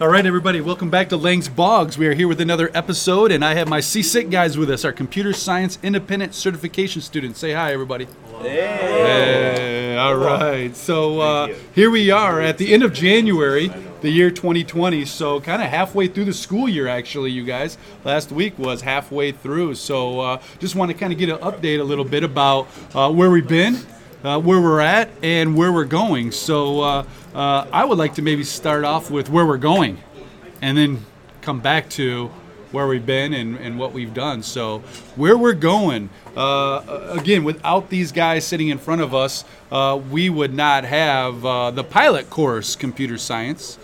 All right, everybody, welcome back to Lang's Bogs. We are here with another episode, and I have my CSIC guys with us, our computer science independent certification students. Say hi, everybody. Hey, all right. So uh, here we are at the end of January, the year 2020. So kind of halfway through the school year, actually, you guys. Last week was halfway through. So uh, just want to kind of get an update a little bit about uh, where we've been, uh, where we're at, and where we're going. So uh, uh, I would like to maybe start off with where we're going, and then come back to where we've been and, and what we've done. So, where we're going, uh, again, without these guys sitting in front of us, uh, we would not have uh, the pilot course, computer science,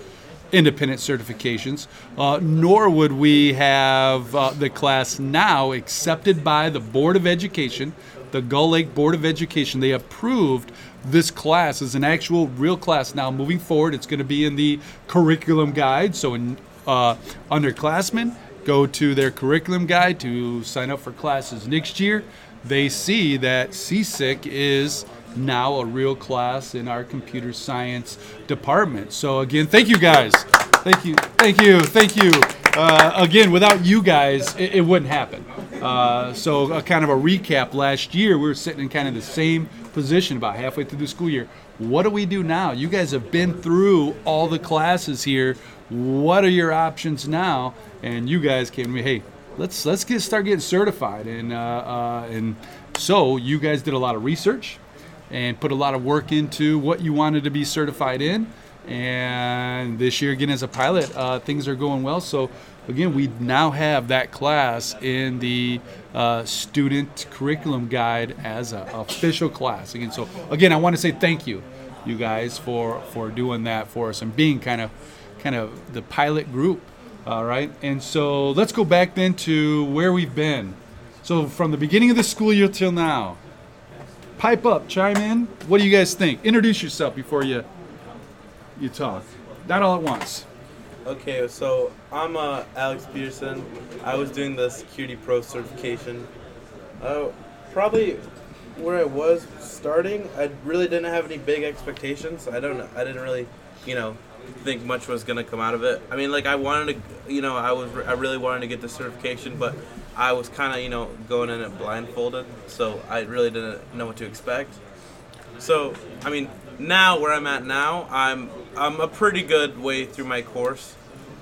independent certifications, uh, nor would we have uh, the class now accepted by the Board of Education, the Gull Lake Board of Education. They approved this class as an actual real class now moving forward. It's going to be in the curriculum guide. So, in uh, underclassmen, go to their curriculum guide to sign up for classes next year. They see that CSIC is now a real class in our computer science department. So again, thank you guys. Thank you, thank you, thank you. Uh, again, without you guys, it, it wouldn't happen. Uh, so a kind of a recap. Last year, we were sitting in kind of the same position about halfway through the school year. What do we do now? You guys have been through all the classes here. What are your options now? And you guys came to me, hey, let's let's get start getting certified. And uh, uh, and so you guys did a lot of research and put a lot of work into what you wanted to be certified in. And this year, again, as a pilot, uh, things are going well. So, again, we now have that class in the uh, student curriculum guide as an official class. Again, so again, I want to say thank you, you guys, for for doing that for us and being kind of kind of the pilot group. All right, and so let's go back then to where we've been. So from the beginning of the school year till now, pipe up, chime in. What do you guys think? Introduce yourself before you you talk. Not all at once. Okay, so I'm uh, Alex Peterson. I was doing the Security Pro certification. Uh, probably where I was starting, I really didn't have any big expectations. I don't. I didn't really, you know, think much was gonna come out of it. I mean, like I wanted to, you know, I was, I really wanted to get the certification, but I was kind of, you know, going in it blindfolded, so I really didn't know what to expect. So, I mean, now where I'm at now, I'm I'm a pretty good way through my course.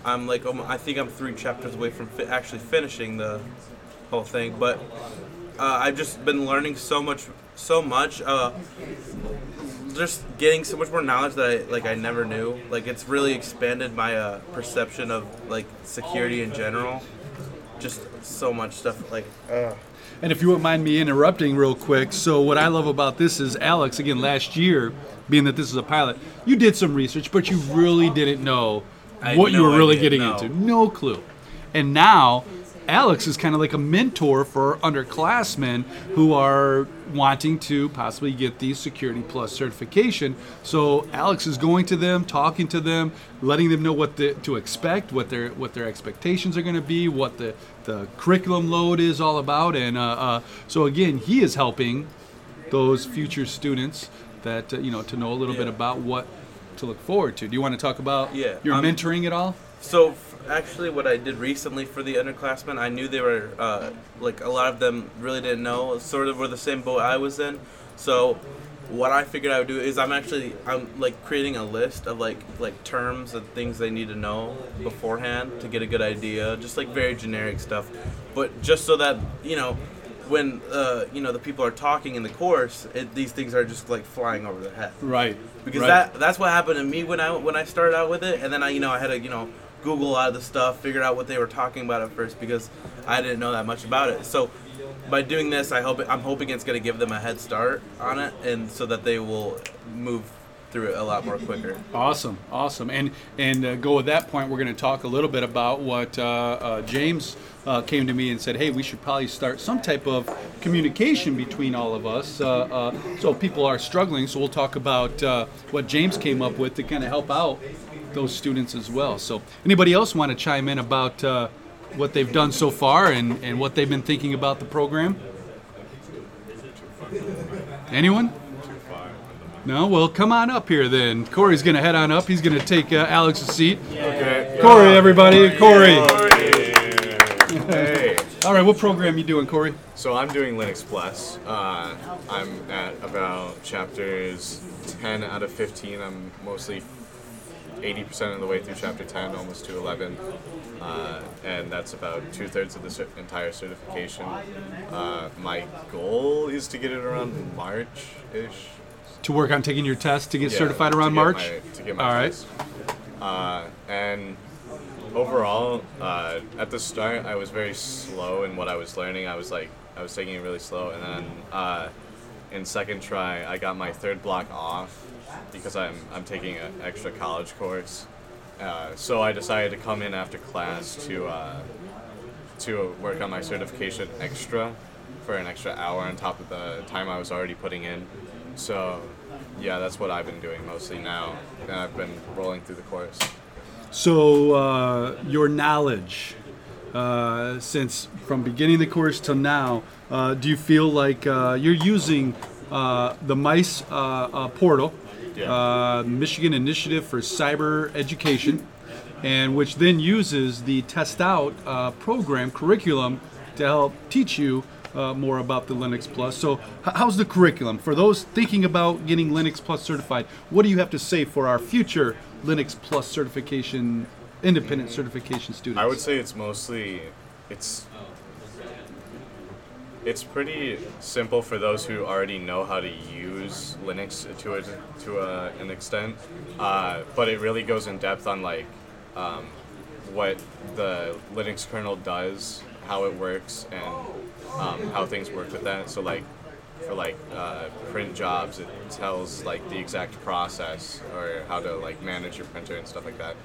I'm like I think I'm three chapters away from fi- actually finishing the whole thing, but uh, I've just been learning so much, so much. Uh, just getting so much more knowledge that I like I never knew. Like it's really expanded my uh, perception of like security in general. Just so much stuff like. And if you wouldn't mind me interrupting real quick, so what I love about this is Alex, again, last year, being that this is a pilot, you did some research, but you really didn't know I what you were really getting into. No clue. And now, Alex is kind of like a mentor for underclassmen who are wanting to possibly get the Security Plus certification. So Alex is going to them, talking to them, letting them know what the, to expect, what their what their expectations are going to be, what the the curriculum load is all about, and uh, uh, so again, he is helping those future students that uh, you know to know a little bit about what to look forward to. Do you want to talk about Yeah, your um, mentoring at all? So f- actually, what I did recently for the underclassmen, I knew they were uh, like a lot of them really didn't know, sort of were the same boat I was in. So what I figured I would do is I'm actually I'm like creating a list of like like terms and things they need to know beforehand to get a good idea, just like very generic stuff, but just so that you know. When uh, you know the people are talking in the course, it, these things are just like flying over their head Right. because right. that that's what happened to me when I when I started out with it, and then I you know I had to you know Google a lot of the stuff, figure out what they were talking about at first because I didn't know that much about it. So by doing this, I hope I'm hoping it's going to give them a head start on it, and so that they will move through it a lot more quicker. Awesome, awesome, and and uh, go with that point. We're going to talk a little bit about what uh, uh, James uh, came to me and said. Hey, we should probably start some type of communication between all of us. Uh, uh, so people are struggling, so we'll talk about what James came up with to kind of help out those students as well. So anybody else want to chime in about what they've done so far and and what they've been thinking about the program? Anyone? No, well, come on up here then. Corey's gonna head on up. He's gonna take uh, Alex's seat. Okay. Corey, everybody, Corey. Hey. All right, what program you doing, Corey? So I'm doing Linux Plus. Uh, I'm at about chapters 10 out of 15. I'm mostly 80% of the way through chapter 10, almost to 11. Uh, and that's about two thirds of the cer- entire certification. Uh, my goal is to get it around March ish. To work on taking your test to get Yeah, certified around March. my- to get my All right. test. Uh, and overall, uh, at the start, I was very slow in what I was learning. I was like, I was taking it really slow, and then uh, in second try, I got my third block off because I'm I'm taking an extra college course. Uh, so I decided to come in after class to uh, to work on my certification extra for an extra hour on top of the time I was already putting in. So, yeah, that's what I've been doing mostly now. And I've been rolling through the course. So uh, your knowledge, uh, since from beginning the course till now, uh, do you feel like uh, you're using uh, the MICE uh, uh, portal. Uh, Michigan Initiative for Cyber Education, and which then uses the TestOut uh, program curriculum to help teach you uh, more about the Linux Plus. So, h- how's the curriculum for those thinking about getting Linux Plus certified? What do you have to say for our future Linux Plus certification, independent certification students? I would say it's mostly it's it's pretty simple for those who already know how to use Linux to a, to a, an extent, uh, but it really goes in depth on like um, what the Linux kernel does, how it works, and um, how things work with that. So like for like uh, print jobs, it tells like the exact process or how to like manage your printer and stuff like that.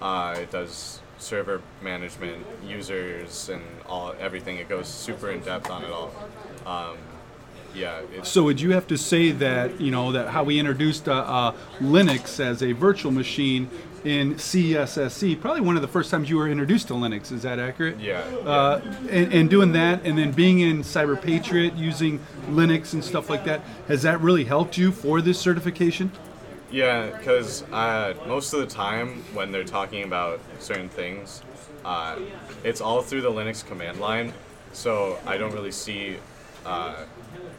Uh, it does server management, users, and all everything. It goes super in depth on it all. Um, yeah, it's So would you have to say that you know that how we introduced uh, uh, Linux as a virtual machine in CSSC? Probably one of the first times you were introduced to Linux. Is that accurate? yeah. Uh, and, and doing that, and then being in CyberPatriot, using Linux and stuff like that, has that really helped you for this certification? Yeah, because uh, most of the time when they're talking about certain things, uh, it's all through the Linux command line. So I don't really see. Uh,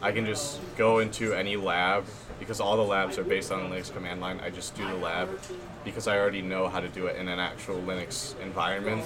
I can just go into any lab because all the labs are based on the Linux command line. I just do the lab because I already know how to do it in an actual Linux environment.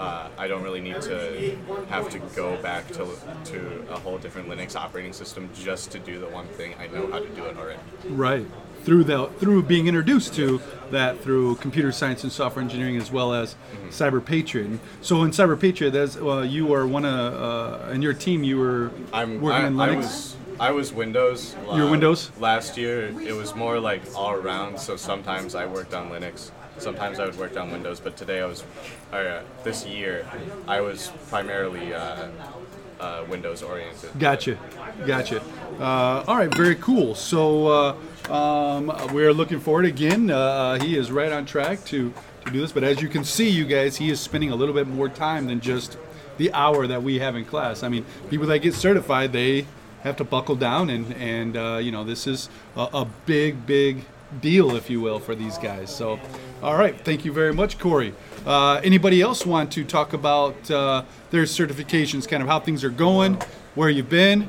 Uh, I don't really need to have to go back to to a whole different Linux operating system just to do the one thing. I know how to do it already. Right. Through the through being introduced to that through computer science and software engineering as well as Mm-hmm. CyberPatriot. So in CyberPatriot, that's uh, you are one of uh, and your team you were I'm working I, in I Linux. was I was Windows. uh, You were Windows? Last year it was more like all around. So sometimes I worked on Linux, sometimes I would work on Windows. But today I was, uh, this year, I was primarily uh, uh, Windows oriented. Gotcha, gotcha. Uh, all right, very cool. So uh, um, we're looking forward again. Uh, he is right on track to to do this, but as you can see, you guys, he is spending a little bit more time than just the hour that we have in class. I mean, people that get certified, they have to buckle down, and and uh, you know this is a, a big, big deal, if you will, for these guys. So, all right, thank you very much, Corey. Uh, anybody else want to talk about uh, their certifications, kind of how things are going, where you've been?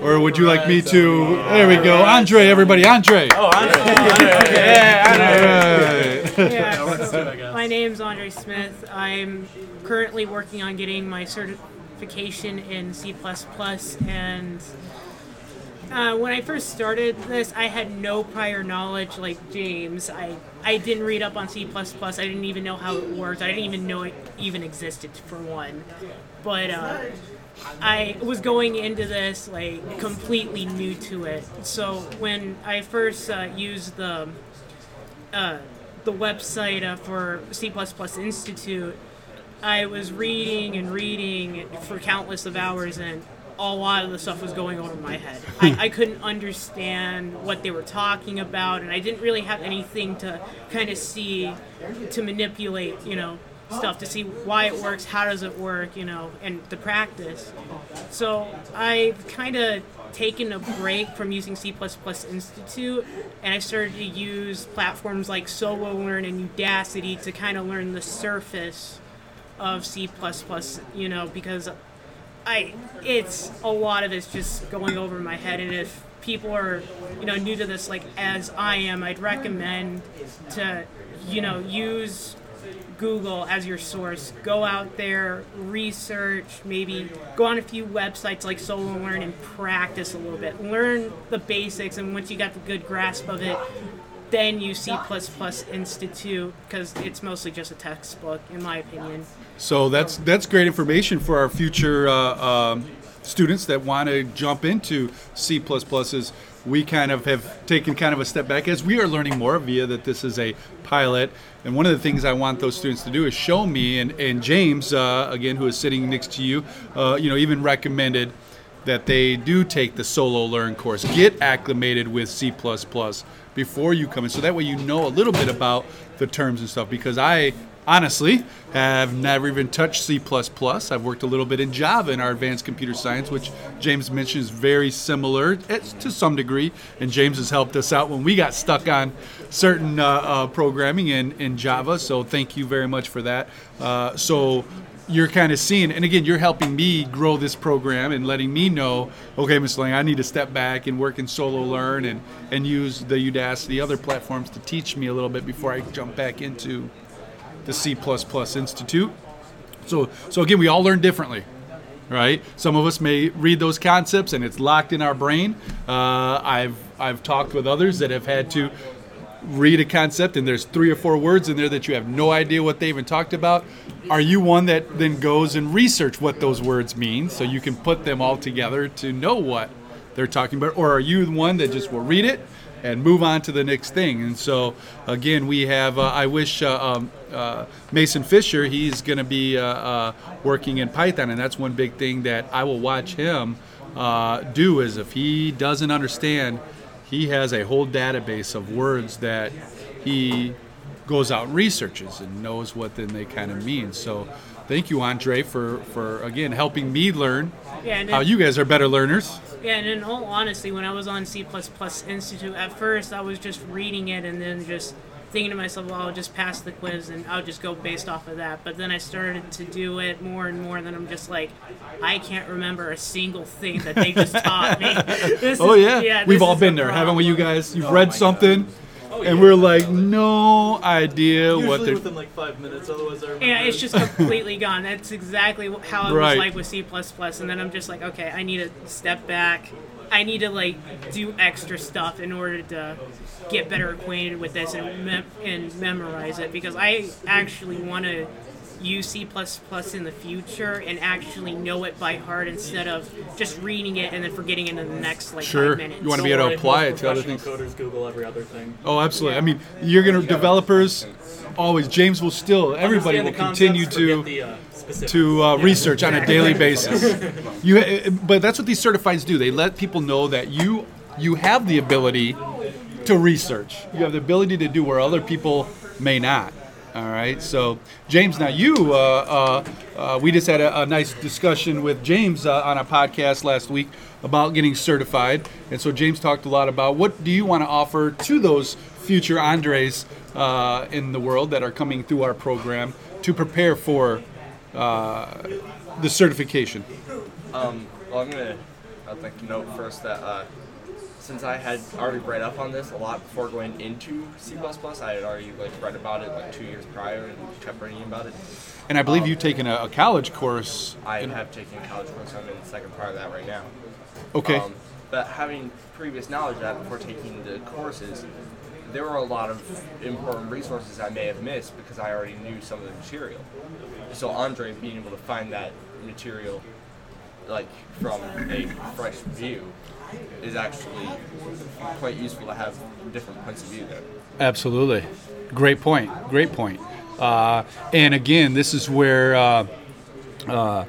Or would you like me to? There we go, Andre. Everybody, Andre. Oh, Andre. Andre. Yeah, Andre. All right. Yeah, so my name's Andre Smith. I'm currently working on getting my certification in C++, and uh, when I first started this, I had no prior knowledge like James. I, I didn't read up on C++. I didn't even know how it worked. I didn't even know it even existed, for one. But uh, I was going into this like completely new to it. So when I first uh, used the uh, the website uh, for C++ Institute, I was reading and reading for countless of hours, and a lot of the stuff was going over my head. Hmm. I, I couldn't understand what they were talking about, and I didn't really have anything to kind of see to manipulate, you know, stuff to see why it works, how does it work, you know, and the practice. So I've kind of taken a break from using C++ Institute and I started to use platforms like SoloLearn and Udacity to kind of learn the surface of C++, you know, because I it's a lot of it's just going over my head and if people are, you know, new to this like as I am, I'd recommend to, you know, use Google as your source. Go out there, research, maybe go on a few websites like SoloLearn and practice a little bit. Learn the basics, and once you got the good grasp of it, then use C++ Institute because it's mostly just a textbook, in my opinion. So that's that's great information for our future uh, um, students that want to jump into C++. Is we kind of have taken kind of a step back as we are learning more via that this is a pilot. And one of the things I want those students to do is show me and, and James, uh, again, who is sitting next to you, uh, you know, even recommended that they do take the SoloLearn course, get acclimated with C++ before you come in, so that way you know a little bit about the terms and stuff. Because I honestly have never even touched C++. I've worked a little bit in Java in our advanced computer science, which James mentioned is very similar to some degree. And James has helped us out when we got stuck on certain uh, uh, programming in, in Java. So thank you very much for that. Uh, so you're kind of seeing, and again, you're helping me grow this program and letting me know, okay, Ms. Lang, I need to step back and work in SoloLearn and, and use the Udacity, other platforms to teach me a little bit before I jump back into the C++ Institute. So, so again, we all learn differently, right? Some of us may read those concepts and it's locked in our brain. Uh, I've I've talked with others that have had to read a concept and there's three or four words in there that you have no idea what they even talked about. Are you one that then goes and research what those words mean so you can put them all together to know what they're talking about, or are you the one that just will read it? And move on to the next thing. And so, again, we have. Uh, I wish uh, um, uh, Mason Fisher. He's going to be uh, working in Python, and that's one big thing that I will watch him do. Is if he doesn't understand, he has a whole database of words that he goes out and researches and knows what then they kind of mean. So. Thank you, Andre, for, for again helping me learn Yeah, and how then- you guys are better learners. Yeah, and in all honesty, when I was on C++ Institute, at first I was just reading it and then just thinking to myself, well, I'll just pass the quiz and I'll just go based off of that. But then I started to do it more and more, and then I'm just like, I can't remember a single thing that they just taught me. This Oh is- yeah, this we've all been the there, haven't we? You guys, you've oh read something, Oh, and we're like, no idea Usually what they're. within like five minutes, otherwise I remember. Yeah, it's just completely gone. That's exactly how it Right. was like with C++. And then I'm just like, okay, I need to step back. I need to like do extra stuff in order to get better acquainted with this and mem- and memorize it because I actually want to use C++ in the future and actually know it by heart instead of just reading it and then forgetting it in the next like Sure. five minutes. You wanna be able to apply it to other things. Coders Google every other thing. Oh, absolutely. I mean, you're gonna developers always. James will still. Everybody will continue to. the, uh, to uh, Yeah. research on a daily basis. You, uh, but that's what these certifieds do. They let people know that you you have the ability to research. You have the ability to do where other people may not. All right. So James, now you, uh, uh, uh, we just had a, a nice discussion with James uh, on a podcast last week about getting certified, and so James talked a lot about what do you want to offer to those future Andres uh, in the world that are coming through our program to prepare for uh, the certification. Um, well, I'm gonna I think, note first that since I had already read up on this a lot before going into C++, I had already like read about it like two years prior and kept reading about it. And I believe Um, you've taken a, a college course. I have taken a college course. I'm in the second part of that right now. Okay. Um, but having previous knowledge of that before taking the courses, there were a lot of important resources I may have missed because I already knew some of the material. So Andre being able to find that material, like from a fresh view, is actually quite useful to have different points of view there. Absolutely. Great point. Great point. Uh, and again, this is where uh, uh,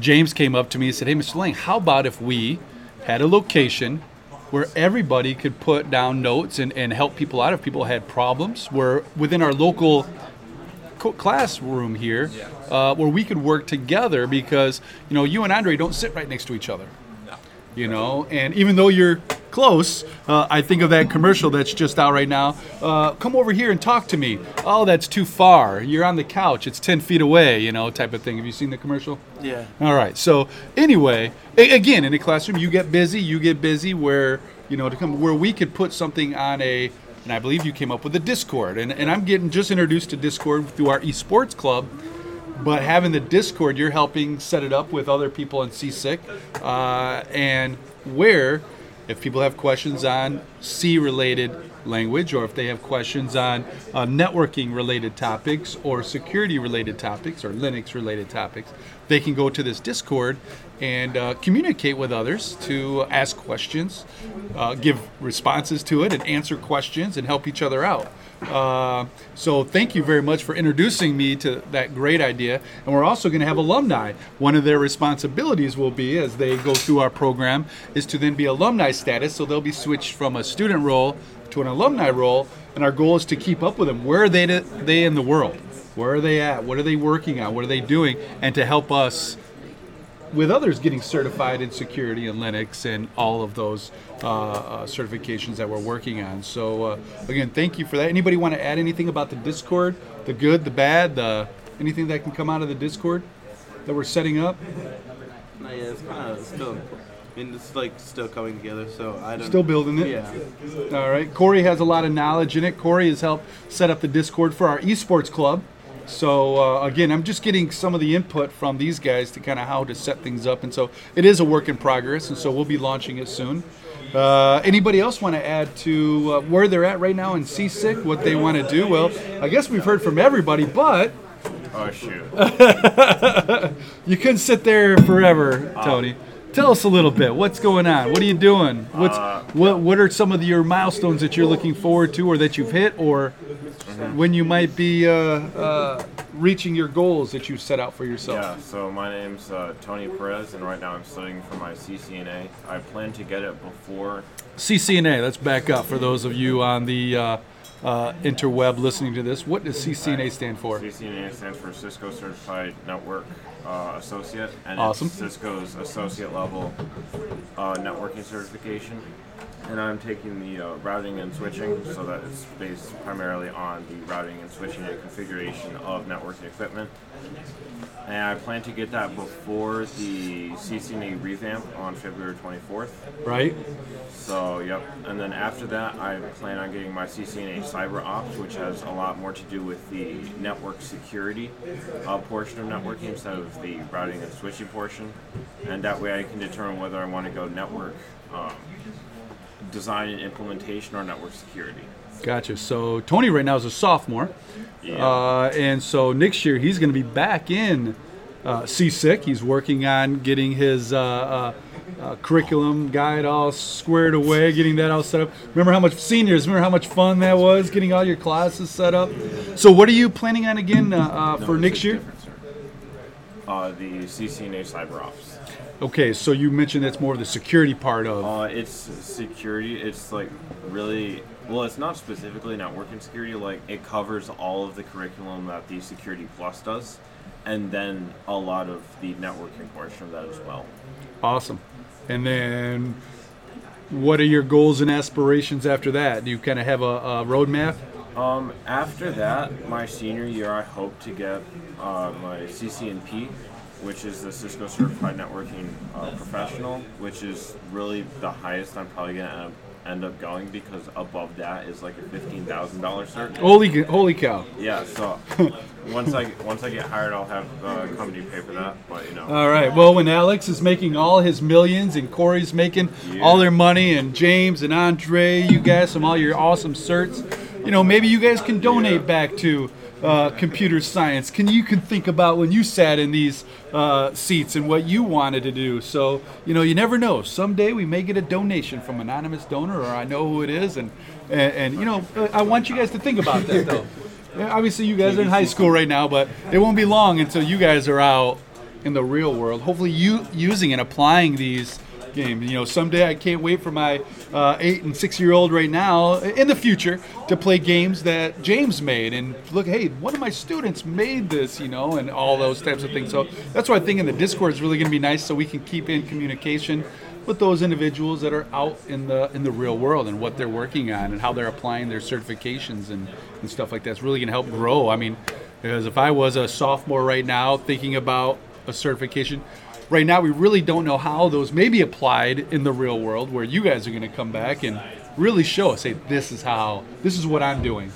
James came up to me and said, Hey, Mr. Lang, how about if we had a location where everybody could put down notes and, and help people out if people had problems? Where within our local co- classroom here uh, where we could work together because you know you and Andre don't sit right next to each other. You know, and even though you're close, uh, I think of that commercial that's just out right now. Uh, come over here and talk to me. Oh, that's too far. You're on the couch. It's ten feet away. You know, type of thing. Have you seen the commercial? Yeah. All right. So anyway, a- again, in a classroom, you get busy. You get busy where you know to come where we could put something on a. And I believe you came up with a Discord, and, and I'm getting just introduced to Discord through our esports club. But having the Discord, you're helping set it up with other people in CSIC, uh, and where, if people have questions on C-related language, or if they have questions on uh, networking-related topics, or security-related topics, or Linux-related topics, they can go to this Discord and uh, communicate with others to ask questions, uh, give responses to it, and answer questions, and help each other out. Uh, so thank you very much for introducing me to that great idea. And we're also going to have alumni. One of their responsibilities will be, as they go through our program, is to then be alumni status. So they'll be switched from a student role to an alumni role. And our goal is to keep up with them. Where are they, to, they in the world? Where are they at? What are they working on? What are they doing? And to help us with others getting certified in security and Linux and all of those uh, uh, certifications that we're working on. So uh, again, thank you for that. Anybody want to add anything about the Discord, the good, the bad, the anything that can come out of the Discord that we're setting up? Yeah, it's kind of still. I mean, it's like still coming together. So I don't. Still building it. Yeah. All right. Corey has a lot of knowledge in it. Corey has helped set up the Discord for our esports club. So uh, again, I'm just getting some of the input from these guys to kind of how to set things up, and so it is a work in progress, and so we'll be launching it soon. Uh, anybody else want to add to uh, where they're at right now in CSIC, what they want to do? Well, I guess we've heard from everybody, but Oh shoot. you couldn't sit there forever, Tony. Tell us a little bit. What's going on? What are you doing? What's what? What are some of your milestones that you're looking forward to, or that you've hit, or when you might be uh, uh, reaching your goals that you set out for yourself? Yeah, so my name's uh, Tony Perez, and right now I'm studying for my CCNA. I plan to get it before. CCNA. Let's back up for those of you on the uh, interweb listening to this. What does CCNA stand for? CCNA stands for Cisco Certified Network uh, Associate, and Awesome. it's Cisco's associate level uh, networking certification. And I'm taking the uh, routing and switching, so that it's based primarily on the routing and switching and configuration of networking equipment. And I plan to get that before the CCNA revamp on February 24th. Right. So, yep. And then after that, I plan on getting my CCNA Cyber Ops, which has a lot more to do with the network security uh, portion of networking instead of the routing and switching portion. And that way I can determine whether I want to go network um, design and implementation or network security. Gotcha. So Tony right now is a sophomore, Yeah. uh, and so next year he's going to be back in uh. He's working on getting his uh, uh, uh, curriculum guide all squared away, getting that all set up. Remember how much seniors? Remember how much fun that was getting all your classes set up. So what are you planning on again uh, uh, for next year? Uh, the CCNA Cyber Ops. Okay, so you mentioned that's more of the security part of. Uh, it's security. It's like really well. It's not specifically networking security. Like it covers all of the curriculum that the Security Plus does, and then a lot of the networking portion of that as well. Awesome. And then, what are your goals and aspirations after that? Do you kind of have a, a roadmap? Um, after that, my senior year, I hope to get uh, my CCNP, which is the Cisco Certified Networking uh, Professional, which is really the highest I'm probably gonna end- end up going because above that is like a fifteen thousand dollar cert. Holy, holy cow! Yeah, so once I once I get hired, I'll have uh, the company pay for that. But you know, All right. Well, when Alex is making all his millions and Corey's making all their money, and James and Andre, you guys, some all your awesome certs, you know, maybe you guys can donate back to uh, computer science. Can you can think about when you sat in these uh, seats and what you wanted to do? So you know, you never know. Someday we may get a donation from anonymous donor, or I know who it is, and and, and you know, uh, I want you guys to think about that though. Obviously, you guys are in high school right now, but it won't be long until you guys are out in the real world. Hopefully, you using and applying these game. You know, someday I can't wait for my uh, eight and six year old right now in the future to play games that James made and look, hey, one of my students made this, you know, and all those types of things. So that's why I think in the Discord is really going to be nice, so we can keep in communication with those individuals that are out in the in the real world and what they're working on and how they're applying their certifications and, and stuff like that. It's really going to help grow. I mean, because if I was a sophomore right now thinking about a certification, right now we really don't know how those may be applied in the real world where you guys are going to come back and really show us, hey, this is how, this is what I'm doing.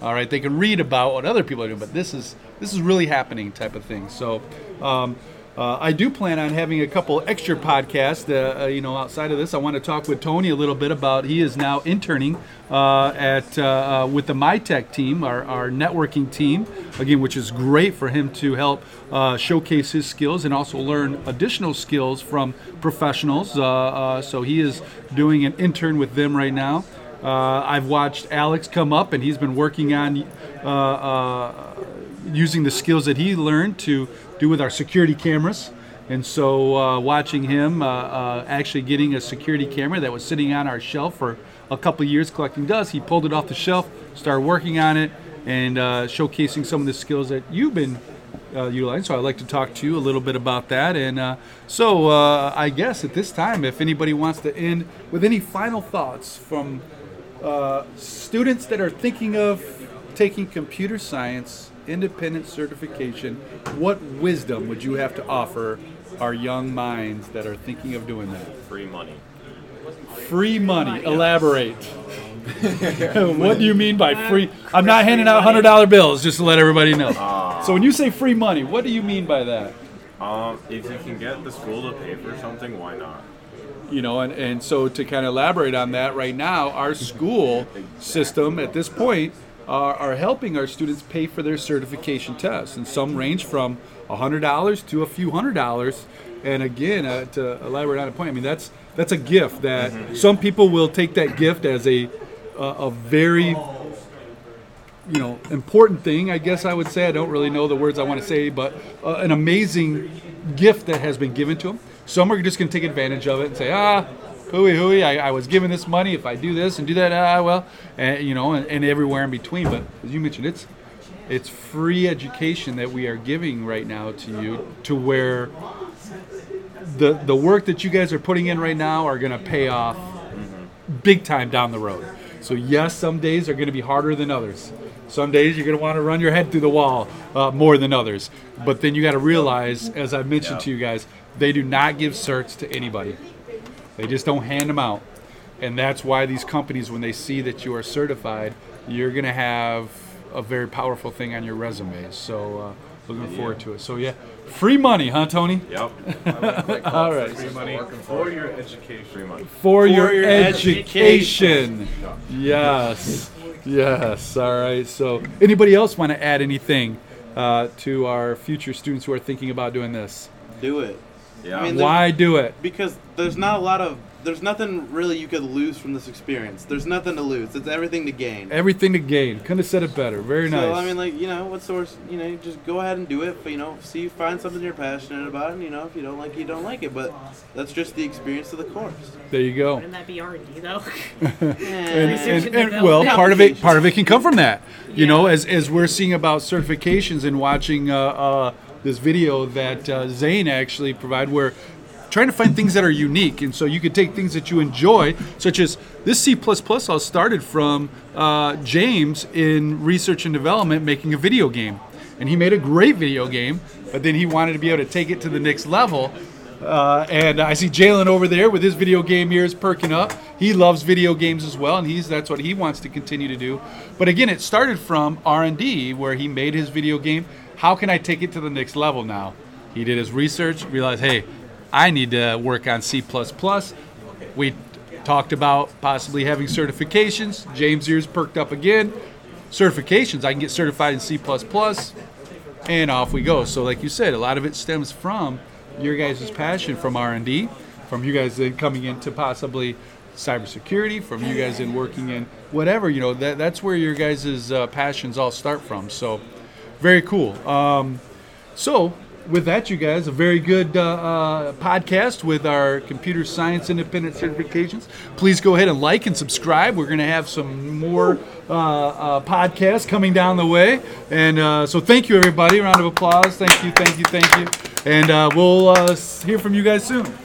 All right, they can read about what other people are doing, but this is this is really happening type of thing. So. Um, uh, I do plan on having a couple extra podcasts. Uh, uh, you know, outside of this, I want to talk with Tony a little bit about. He is now interning uh, at uh, with the MyTech team, our, our networking team, again, which is great for him to help showcase his skills and also learn additional skills from professionals. so he is doing an intern with them right now. I've watched Alex come up, and he's been working on using the skills that he learned to do with our security cameras. And so, uh, watching him uh, uh, actually getting a security camera that was sitting on our shelf for a couple years collecting dust, he pulled it off the shelf, started working on it, and uh, showcasing some of the skills that you've been uh, utilizing. So, I'd like to talk to you a little bit about that. And uh, so, I guess at this time, if anybody wants to end with any final thoughts from students that are thinking of taking computer science independent certification, what wisdom would you have to offer our young minds that are thinking of doing that? Free money. Free money. Elaborate. what do you mean by free? I'm not handing out hundred dollar bills, just to let everybody know. so when you say free money, what do you mean by that? Um, if you can get the school to pay for something, why not? You know, and, and so to kind of elaborate on that, right now, our school system at this point are, are helping our students pay for their certification tests, and some range from $100 to a few hundred dollars. And again, uh, to elaborate on a point, I mean that's that's a gift that mm-hmm. some people will take that gift as a a very you know important thing. I guess I would say I don't really know the words I want to say, but uh, an amazing gift that has been given to them. Some are just going to take advantage of it and say, ah, hooey hooey. I, I was given this money. If I do this and do that, ah, well, and you know, and, and everywhere in between. But as you mentioned, it's it's free education that we are giving right now to you, to where the the work that you guys are putting in right now are going to pay off big time down the road. So yes, some days are going to be harder than others. Some days you're going to want to run your head through the wall uh, more than others. But then you got to realize, as I mentioned to you guys, they do not give certs to anybody. They just don't hand them out. And that's why these companies, when they see that you are certified, you're going to have a very powerful thing on your resume. So, uh, looking yeah. forward to it. So, yeah, free money, huh, Tony? Yep. All right. Free money for your education. Free money. For, for your, your, education. education. Yes. Yes. All right. So, anybody else want to add anything uh, to our future students who are thinking about doing this? Do it. Yeah. I mean, Why do it? Because there's not a lot of there's nothing really you could lose from this experience. There's nothing to lose. It's everything to gain. Everything to gain. Couldn't have said it better. Very so, nice. I mean, like you know, what's the worst? You know, just go ahead and do it. But you know, see, find something you're passionate about, and you know, if you don't like it, you don't like it. But that's just the experience of the course. There you go. Wouldn't that be R and D though? and, and, and, well, part of it, part of it can come from that. You yeah. know, as as we're seeing about certifications and watching. Uh, uh, this video that uh, Zane actually provided, where trying to find things that are unique. And so you could take things that you enjoy, such as this C++ all started from uh, James in research and development making a video game. And he made a great video game, but then he wanted to be able to take it to the next level. Uh, and I see Jalen over there with his video game ears perking up. He loves video games as well, and he's that's what he wants to continue to do. But again, it started from R&D, where he made his video game. How can I take it to the next level now? He did his research, realized, hey, I need to work on C. We talked about possibly having certifications. James' ears perked up again. Certifications, I can get certified in C, and off we go. So, like you said, a lot of it stems from your guys' passion from R&D, from you guys then coming into possibly cybersecurity, from you guys in working in whatever. You know, that, that's where your guys' uh, passions all start from. So, very cool. Um, so, with that, you guys, a very good uh, uh, podcast with our computer science independent certifications. Please go ahead and like and subscribe. We're going to have some more uh, uh, podcasts coming down the way. And uh, so, thank you, everybody. Round of applause. Thank you, thank you, thank you. And uh, we'll hear from you guys soon.